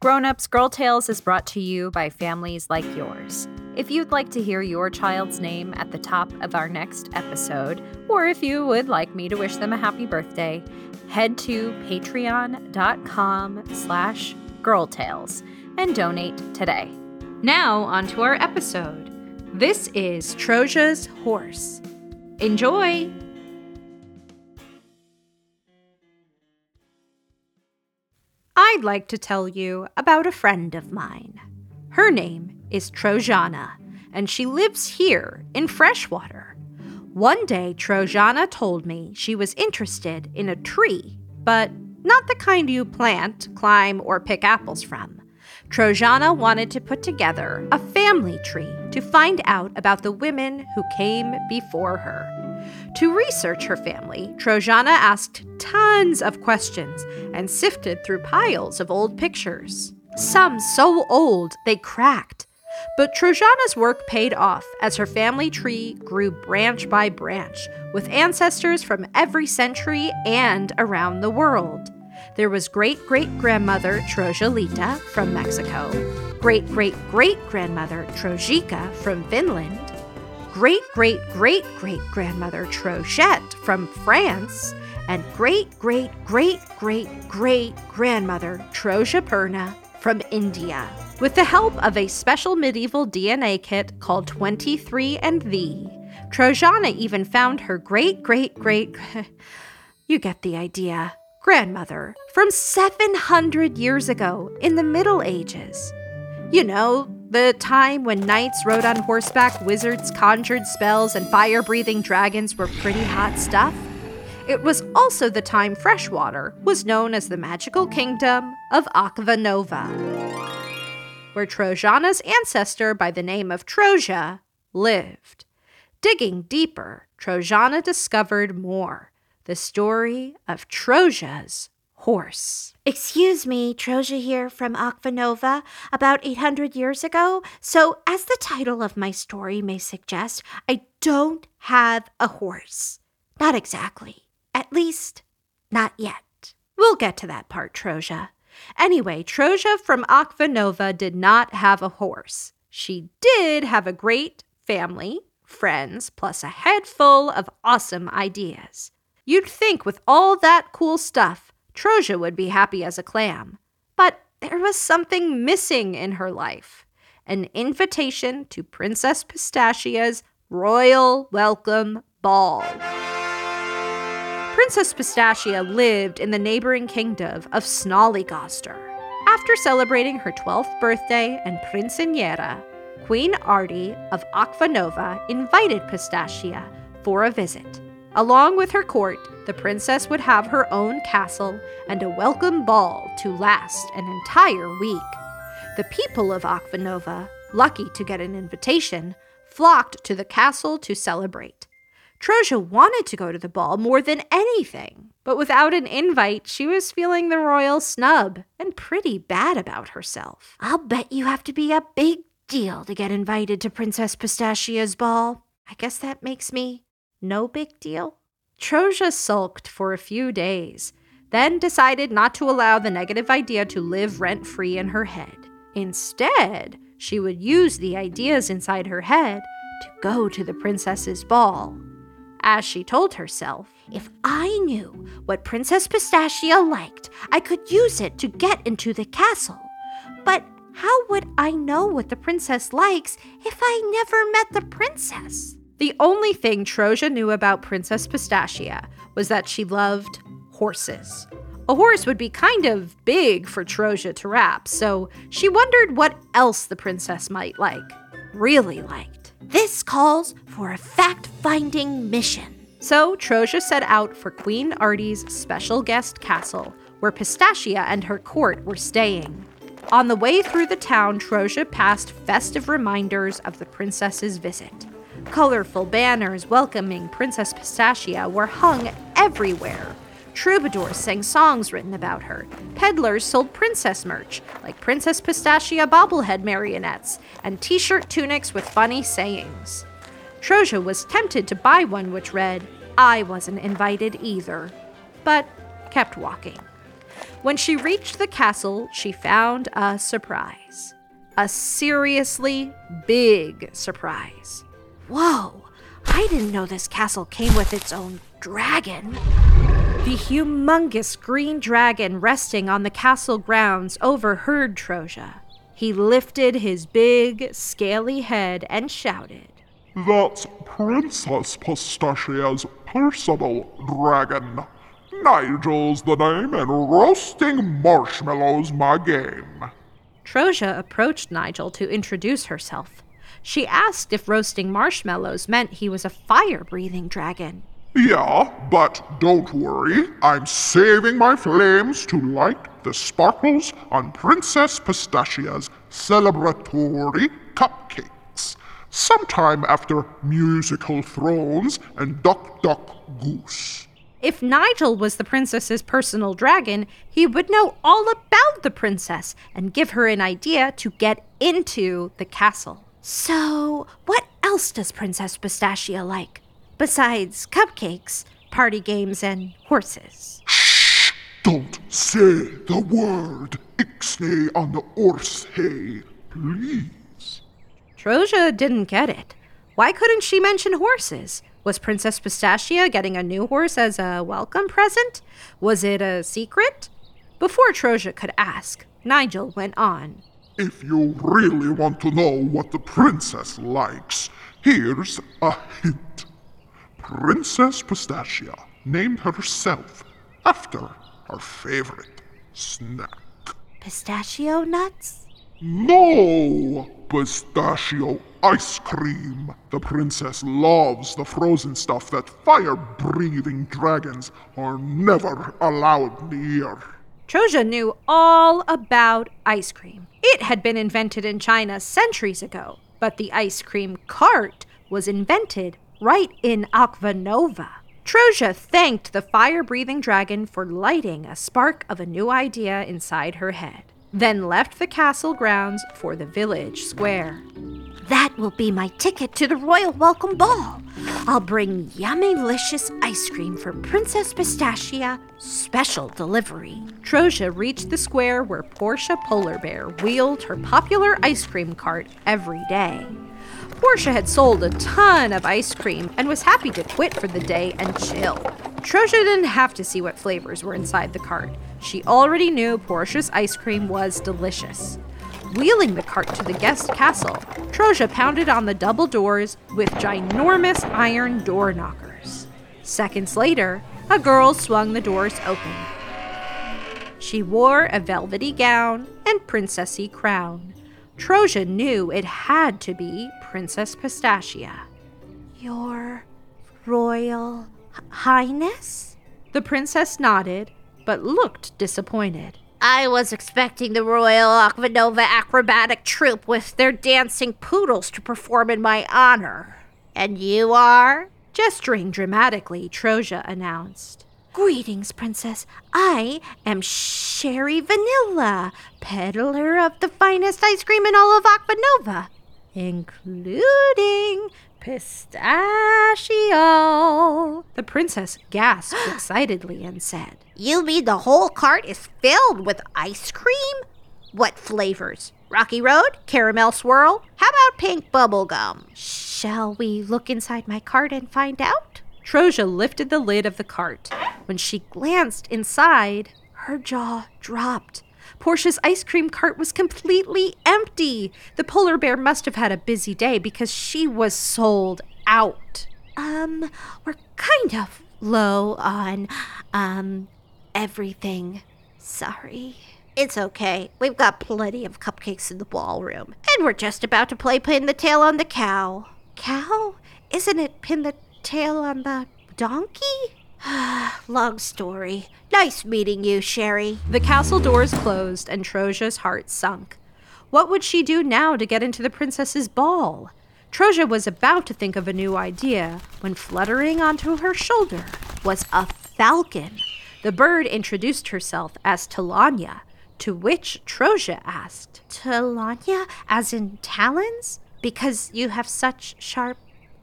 Grown Ups Girl Tales is brought to you by families like yours. If you'd like to hear your child's name at the top of our next episode, or if you would like me to wish them a happy birthday, head to patreon.com slash girltales and donate today. Now on to our episode. This is Troja's Horse. Enjoy! I'd like to tell you about a friend of mine. Her name is Trojana, and she lives here in Freshwater. One day, Trojana told me she was interested in a tree, but not the kind you plant, climb, or pick apples from. Trojana wanted to put together a family tree to find out about the women who came before her. To research her family, Trojana asked tons of questions and sifted through piles of old pictures. Some so old they cracked. But Trojana's work paid off as her family tree grew branch by branch, with ancestors from every century and around the world. There was great great grandmother Trojalita from Mexico, great great great grandmother Trojika from Finland, great great great great grandmother Trojette from France, and great great great great great grandmother Trojaperna from India. With the help of a special medieval DNA kit called 23andMe, Trojana even found her great great great you get the idea grandmother from 700 years ago in the Middle Ages. You know, the time when knights rode on horseback, wizards conjured spells, and fire breathing dragons were pretty hot stuff. It was also the time freshwater was known as the magical kingdom of Akvanova, where Trojana's ancestor by the name of Troja lived. Digging deeper, Trojana discovered more the story of Troja's horse. Excuse me, Troja here from Akvanova, about 800 years ago. So, as the title of my story may suggest, I don't have a horse. Not exactly. At least, not yet. We'll get to that part, Troja. Anyway, Troja from Akvanova did not have a horse. She did have a great family, friends, plus a head full of awesome ideas. You'd think with all that cool stuff, Troja would be happy as a clam. But there was something missing in her life. an invitation to Princess Pistachia's royal welcome ball. Princess Pistachia lived in the neighboring kingdom of Snollygoster. After celebrating her 12th birthday and Princiniera, Queen Artie of Akvanova invited Pistachia for a visit. Along with her court, the princess would have her own castle and a welcome ball to last an entire week. The people of Akvanova, lucky to get an invitation, flocked to the castle to celebrate. Troja wanted to go to the ball more than anything, but without an invite, she was feeling the royal snub and pretty bad about herself. I'll bet you have to be a big deal to get invited to Princess Pistachia's ball. I guess that makes me no big deal. Troja sulked for a few days, then decided not to allow the negative idea to live rent free in her head. Instead, she would use the ideas inside her head to go to the princess's ball as she told herself. If I knew what Princess Pistachia liked, I could use it to get into the castle. But how would I know what the princess likes if I never met the princess? The only thing Troja knew about Princess Pistachia was that she loved horses. A horse would be kind of big for Troja to wrap, so she wondered what else the princess might like, really liked. This calls for a fact finding mission. So Troja set out for Queen Artie's special guest castle, where Pistachia and her court were staying. On the way through the town, Troja passed festive reminders of the princess's visit. Colorful banners welcoming Princess Pistachia were hung everywhere, Troubadours sang songs written about her. Peddlers sold princess merch, like Princess Pistachia bobblehead marionettes and t shirt tunics with funny sayings. Troja was tempted to buy one which read, I wasn't invited either, but kept walking. When she reached the castle, she found a surprise. A seriously big surprise. Whoa, I didn't know this castle came with its own dragon. The humongous green dragon resting on the castle grounds overheard Troja. He lifted his big, scaly head and shouted, That's Princess Pistachia's personal dragon. Nigel's the name, and roasting marshmallows my game. Troja approached Nigel to introduce herself. She asked if roasting marshmallows meant he was a fire breathing dragon. Yeah, but don't worry. I'm saving my flames to light the sparkles on Princess Pistachia's celebratory cupcakes. Sometime after musical thrones and Duck Duck Goose. If Nigel was the princess's personal dragon, he would know all about the princess and give her an idea to get into the castle. So, what else does Princess Pistachia like? besides cupcakes, party games, and horses. Don't say the word Ixnay on the Orsay, please. Troja didn't get it. Why couldn't she mention horses? Was Princess Pistachia getting a new horse as a welcome present? Was it a secret? Before Troja could ask, Nigel went on. If you really want to know what the princess likes, here's a hint. Princess Pistachia named herself after her favorite snack. Pistachio nuts? No! Pistachio ice cream. The princess loves the frozen stuff that fire breathing dragons are never allowed near. Troja knew all about ice cream. It had been invented in China centuries ago, but the ice cream cart was invented right in Akvanova. Troja thanked the fire breathing dragon for lighting a spark of a new idea inside her head, then left the castle grounds for the village square. That will be my ticket to the royal welcome ball. I'll bring yummy-licious ice cream for Princess Pistachia, special delivery. Troja reached the square where Portia Polar Bear wheeled her popular ice cream cart every day. Portia had sold a ton of ice cream and was happy to quit for the day and chill. Troja didn't have to see what flavors were inside the cart. She already knew Portia's ice cream was delicious. Wheeling the cart to the guest castle, Troja pounded on the double doors with ginormous iron door knockers. Seconds later, a girl swung the doors open. She wore a velvety gown and princessy crown. Troja knew it had to be Princess Pistachia. Your Royal Highness? The princess nodded, but looked disappointed. I was expecting the Royal Akvanova acrobatic troupe with their dancing poodles to perform in my honor. And you are? Gesturing dramatically, Troja announced. Greetings, Princess. I am Sherry Vanilla, peddler of the finest ice cream in all of Akvanova, including pistachio. The princess gasped excitedly and said, You mean the whole cart is filled with ice cream? What flavors? Rocky Road? Caramel swirl? How about pink bubble gum? Shall we look inside my cart and find out? Troja lifted the lid of the cart. When she glanced inside, her jaw dropped. Portia's ice cream cart was completely empty. The polar bear must have had a busy day because she was sold out. Um, we're kind of low on, um, everything. Sorry. It's okay. We've got plenty of cupcakes in the ballroom. And we're just about to play pin the tail on the cow. Cow? Isn't it pin the tail on the donkey? Long story. Nice meeting you, Sherry. The castle doors closed and Troja's heart sunk. What would she do now to get into the princess's ball? Troja was about to think of a new idea when fluttering onto her shoulder was a falcon. The bird introduced herself as Talanya, to which Troja asked, Talanya, as in talons? Because you have such sharp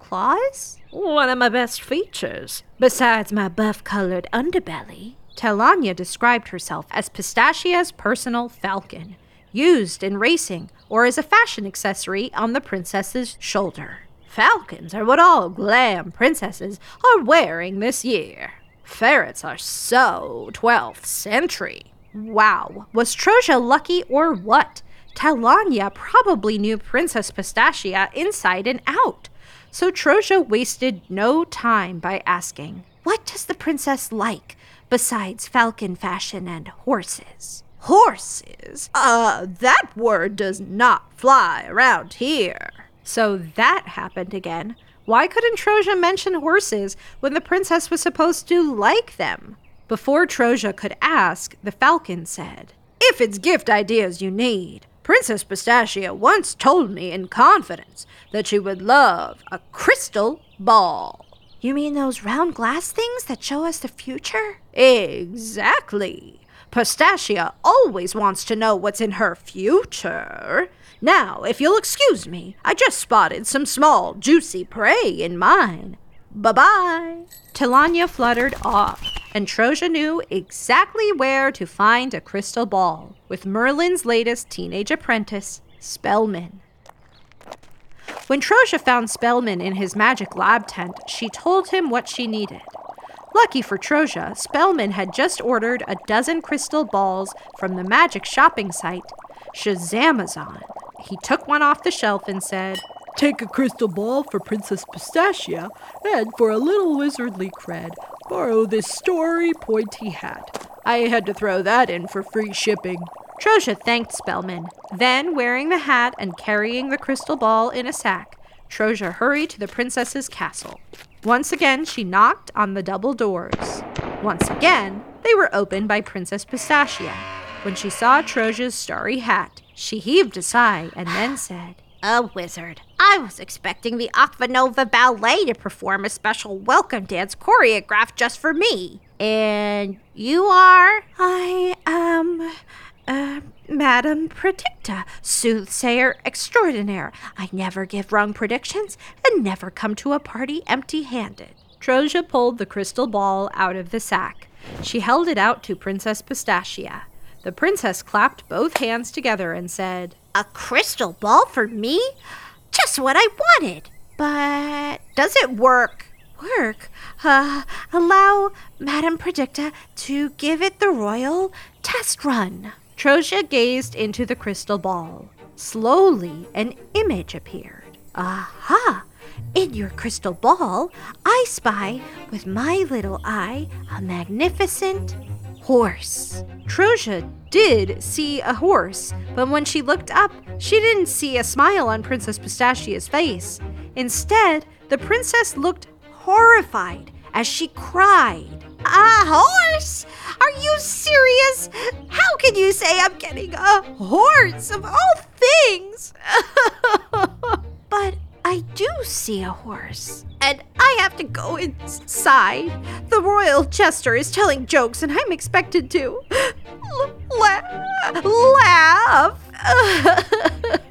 claws? One of my best features, besides my buff colored underbelly. Talanya described herself as Pistachia's personal falcon, used in racing or as a fashion accessory on the princess's shoulder. Falcons are what all glam princesses are wearing this year. Ferrets are so 12th century. Wow, was Troja lucky or what? Talanya probably knew Princess Pistachia inside and out. So Troja wasted no time by asking, What does the princess like besides falcon fashion and horses? Horses? Uh, that word does not fly around here. So that happened again. Why couldn't Troja mention horses when the princess was supposed to like them? Before Troja could ask, the falcon said, If it's gift ideas you need, Princess Pistachia once told me in confidence that she would love a crystal ball. You mean those round glass things that show us the future? Exactly. Pistachia always wants to know what's in her future. Now, if you'll excuse me, I just spotted some small, juicy prey in mine. Bye bye. Talanya fluttered off, and Troja knew exactly where to find a crystal ball with Merlin's latest teenage apprentice, Spellman. When Troja found Spellman in his magic lab tent, she told him what she needed. Lucky for Troja, Spellman had just ordered a dozen crystal balls from the magic shopping site, Shazamazon. He took one off the shelf and said, Take a crystal ball for Princess Pistachia, and for a little wizardly cred, borrow this story pointy hat. I had to throw that in for free shipping. Troja thanked Spellman. Then, wearing the hat and carrying the crystal ball in a sack, Troja hurried to the princess's castle. Once again, she knocked on the double doors. Once again, they were opened by Princess Pistachia. When she saw Troja's starry hat, she heaved a sigh and then said, A wizard. I was expecting the Akvanova Ballet to perform a special welcome dance choreographed just for me. And you are? I am. Uh, Madam Predicta, soothsayer extraordinaire. I never give wrong predictions and never come to a party empty handed. Troja pulled the crystal ball out of the sack. She held it out to Princess Pistachia. The princess clapped both hands together and said, A crystal ball for me? Just what I wanted. But does it work? Work? Uh, allow Madam Predicta to give it the royal test run. Troja gazed into the crystal ball. Slowly, an image appeared. Aha! In your crystal ball, I spy with my little eye a magnificent horse. Troja did see a horse, but when she looked up, she didn't see a smile on Princess Pistachia's face. Instead, the princess looked horrified as she cried. A horse? Are you serious? How can you say I'm getting a horse of all things? but I do see a horse. And I have to go inside. The royal jester is telling jokes, and I'm expected to la- laugh.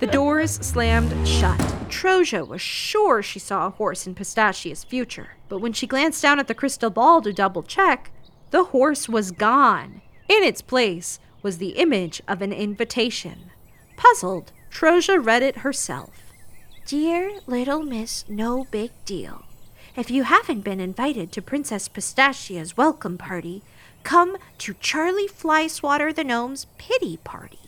the doors slammed shut. Troja was sure she saw a horse in Pistachia's future, but when she glanced down at the crystal ball to double check, the horse was gone. In its place was the image of an invitation. Puzzled, Troja read it herself. Dear little Miss No Big Deal, if you haven't been invited to Princess Pistachia's welcome party, come to Charlie Flyswatter the Gnome's pity party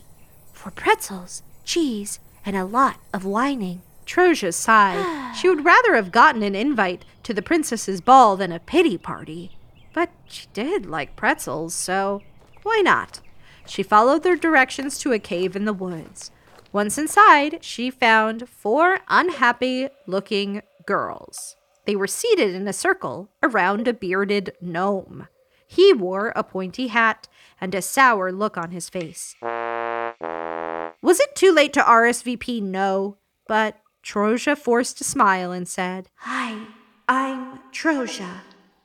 for pretzels, cheese, and a lot of whining. Troja sighed. she would rather have gotten an invite to the princess's ball than a pity party. But she did like pretzels, so why not? She followed their directions to a cave in the woods. Once inside, she found four unhappy looking girls. They were seated in a circle around a bearded gnome. He wore a pointy hat and a sour look on his face. Was it too late to RSVP? No, but Troja forced a smile and said, Hi, I'm Troja.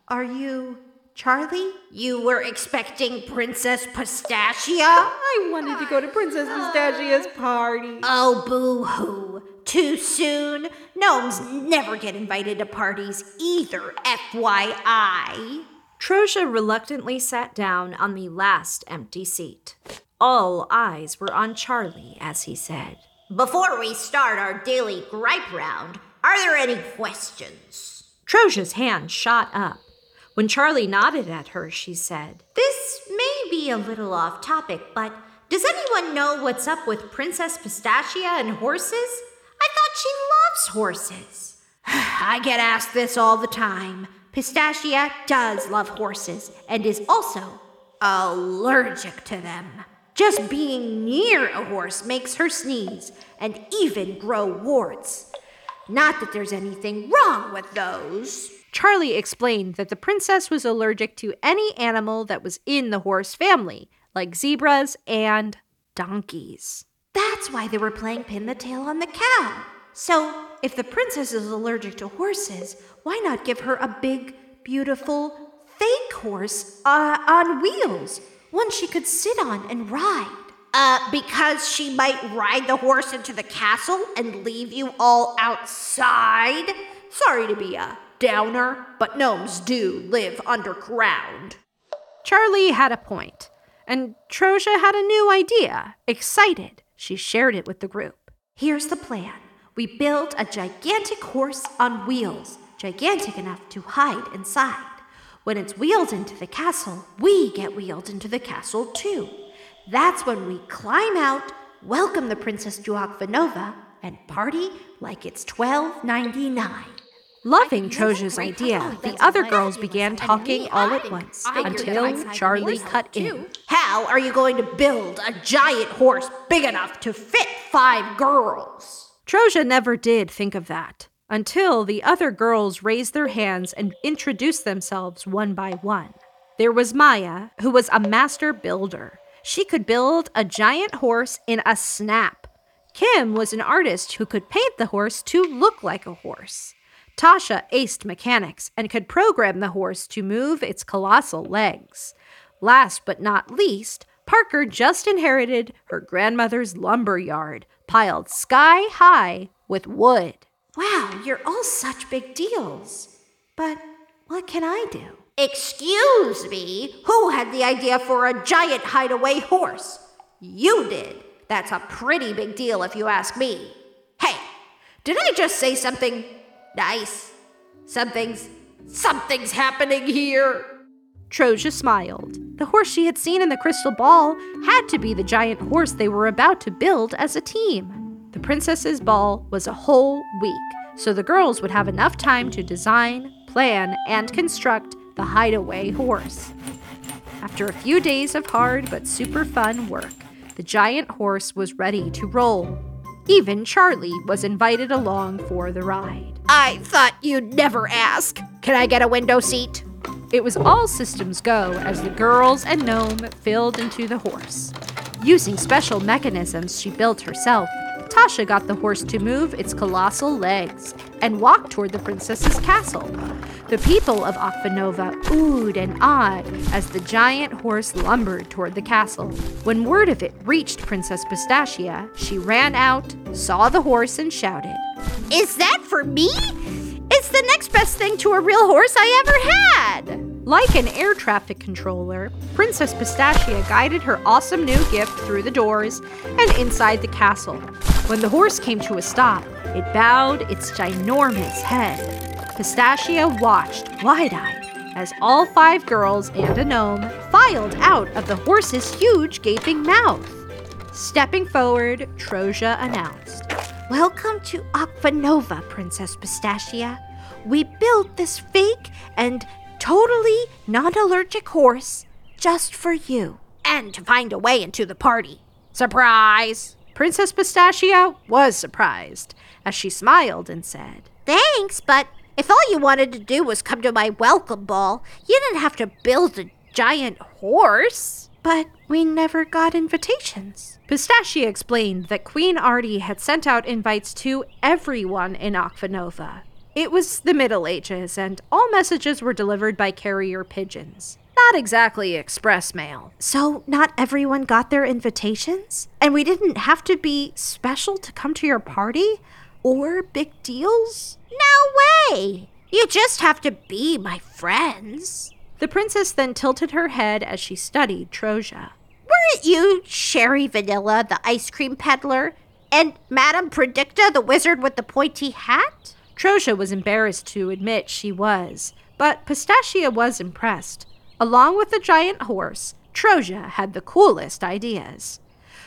Are you Charlie? You were expecting Princess Pistachia? I wanted to go to Princess Pistachia's party. Oh, boo hoo. Too soon? Gnomes never get invited to parties either, FYI. Troja reluctantly sat down on the last empty seat. All eyes were on Charlie as he said, Before we start our daily gripe round, are there any questions? Troja's hand shot up. When Charlie nodded at her, she said, This may be a little off topic, but does anyone know what's up with Princess Pistachia and horses? I thought she loves horses. I get asked this all the time. Pistachia does love horses and is also allergic to them. Just being near a horse makes her sneeze and even grow warts. Not that there's anything wrong with those. Charlie explained that the princess was allergic to any animal that was in the horse family, like zebras and donkeys. That's why they were playing pin the tail on the cow. So, if the princess is allergic to horses, why not give her a big, beautiful, fake horse uh, on wheels, one she could sit on and ride? Uh, because she might ride the horse into the castle and leave you all outside? Sorry to be a downer, but gnomes do live underground. Charlie had a point, and Troja had a new idea. Excited, she shared it with the group. Here's the plan we build a gigantic horse on wheels, gigantic enough to hide inside. When it's wheeled into the castle, we get wheeled into the castle too. That's when we climb out, welcome the princess to Akvanova, and party like it's 1299. Loving Troja's idea, the other girls began talking all at once until Charlie cut in. How are you going to build a giant horse big enough to fit five girls? Troja never did think of that until the other girls raised their hands and introduced themselves one by one. There was Maya, who was a master builder. She could build a giant horse in a snap. Kim was an artist who could paint the horse to look like a horse. Tasha aced mechanics and could program the horse to move its colossal legs. Last but not least, Parker just inherited her grandmother's lumber yard, piled sky high with wood. Wow, you're all such big deals. But what can I do? Excuse me, who had the idea for a giant hideaway horse? You did. That's a pretty big deal if you ask me. Hey, did I just say something nice? Something's something's happening here. Troja smiled. The horse she had seen in the crystal ball had to be the giant horse they were about to build as a team. The princess's ball was a whole week, so the girls would have enough time to design, plan, and construct the hideaway horse. After a few days of hard but super fun work, the giant horse was ready to roll. Even Charlie was invited along for the ride. I thought you'd never ask. Can I get a window seat? It was all systems go as the girls and Gnome filled into the horse. Using special mechanisms she built herself, Tasha got the horse to move its colossal legs and walk toward the princess's castle. The people of Akvanova oohed and awed as the giant horse lumbered toward the castle. When word of it reached Princess Pistachia, she ran out, saw the horse, and shouted, Is that for me? It's the next best thing to a real horse I ever had. Like an air traffic controller, Princess Pistachia guided her awesome new gift through the doors and inside the castle. When the horse came to a stop, it bowed its ginormous head. Pistachia watched wide eyed as all five girls and a gnome filed out of the horse's huge gaping mouth. Stepping forward, Troja announced, Welcome to Akvanova, Princess Pistachia. We built this fake and totally non allergic horse just for you. And to find a way into the party. Surprise! Princess Pistachia was surprised as she smiled and said, Thanks, but if all you wanted to do was come to my welcome ball, you didn't have to build a giant horse. But we never got invitations. Pistachia explained that Queen Artie had sent out invites to everyone in Akvanova. It was the Middle Ages, and all messages were delivered by carrier pigeons. Not exactly express mail. So, not everyone got their invitations? And we didn't have to be special to come to your party? Or big deals? No way! You just have to be my friends. The princess then tilted her head as she studied Troja. Weren't you Sherry Vanilla, the ice cream peddler? And Madame Predicta, the wizard with the pointy hat? Troja was embarrassed to admit she was, but Pistachia was impressed. Along with the giant horse, Troja had the coolest ideas.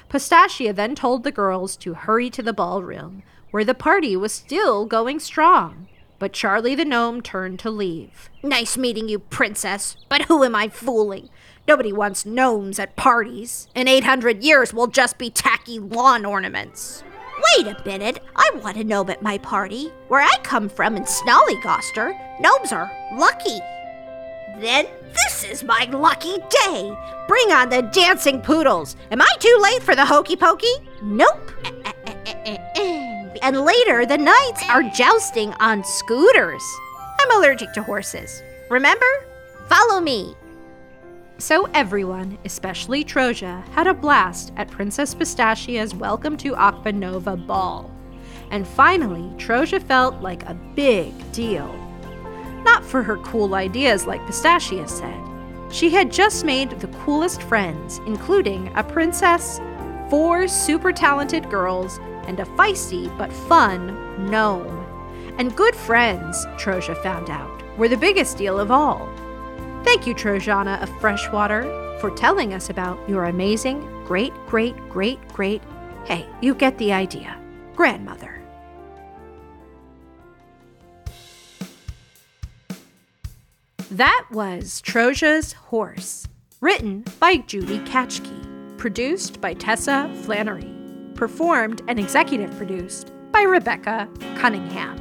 Pistachia then told the girls to hurry to the ballroom, where the party was still going strong. But Charlie the gnome turned to leave. Nice meeting you, princess, but who am I fooling? Nobody wants gnomes at parties. In 800 years, we'll just be tacky lawn ornaments. Wait a minute, I want a gnome at my party. Where I come from in Snollygoster, gnomes are lucky. Then this is my lucky day. Bring on the dancing poodles. Am I too late for the hokey pokey? Nope. And later, the knights are jousting on scooters. I'm allergic to horses. Remember? Follow me. So everyone, especially Troja, had a blast at Princess Pistachia's Welcome to Akvanova ball. And finally, Troja felt like a big deal. Not for her cool ideas, like Pistachia said. She had just made the coolest friends, including a princess, four super talented girls, and a feisty but fun gnome. And good friends, Troja found out, were the biggest deal of all. Thank you, Trojana of Freshwater, for telling us about your amazing, great, great, great, great, hey, you get the idea, grandmother. That was Troja's Horse, written by Judy Katschke, produced by Tessa Flannery, performed and executive produced by Rebecca Cunningham.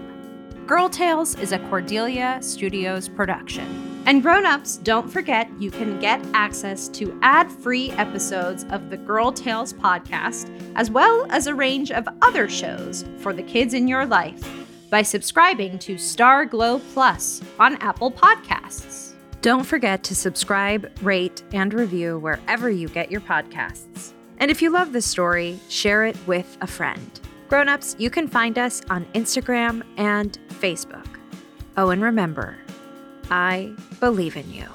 Girl Tales is a Cordelia Studios production. And grown-ups, don't forget you can get access to ad-free episodes of the Girl Tales podcast, as well as a range of other shows for the kids in your life by subscribing to Starglow Plus on Apple Podcasts. Don't forget to subscribe, rate, and review wherever you get your podcasts. And if you love this story, share it with a friend. Grown-ups, you can find us on Instagram and Facebook. Oh, and remember, I believe in you.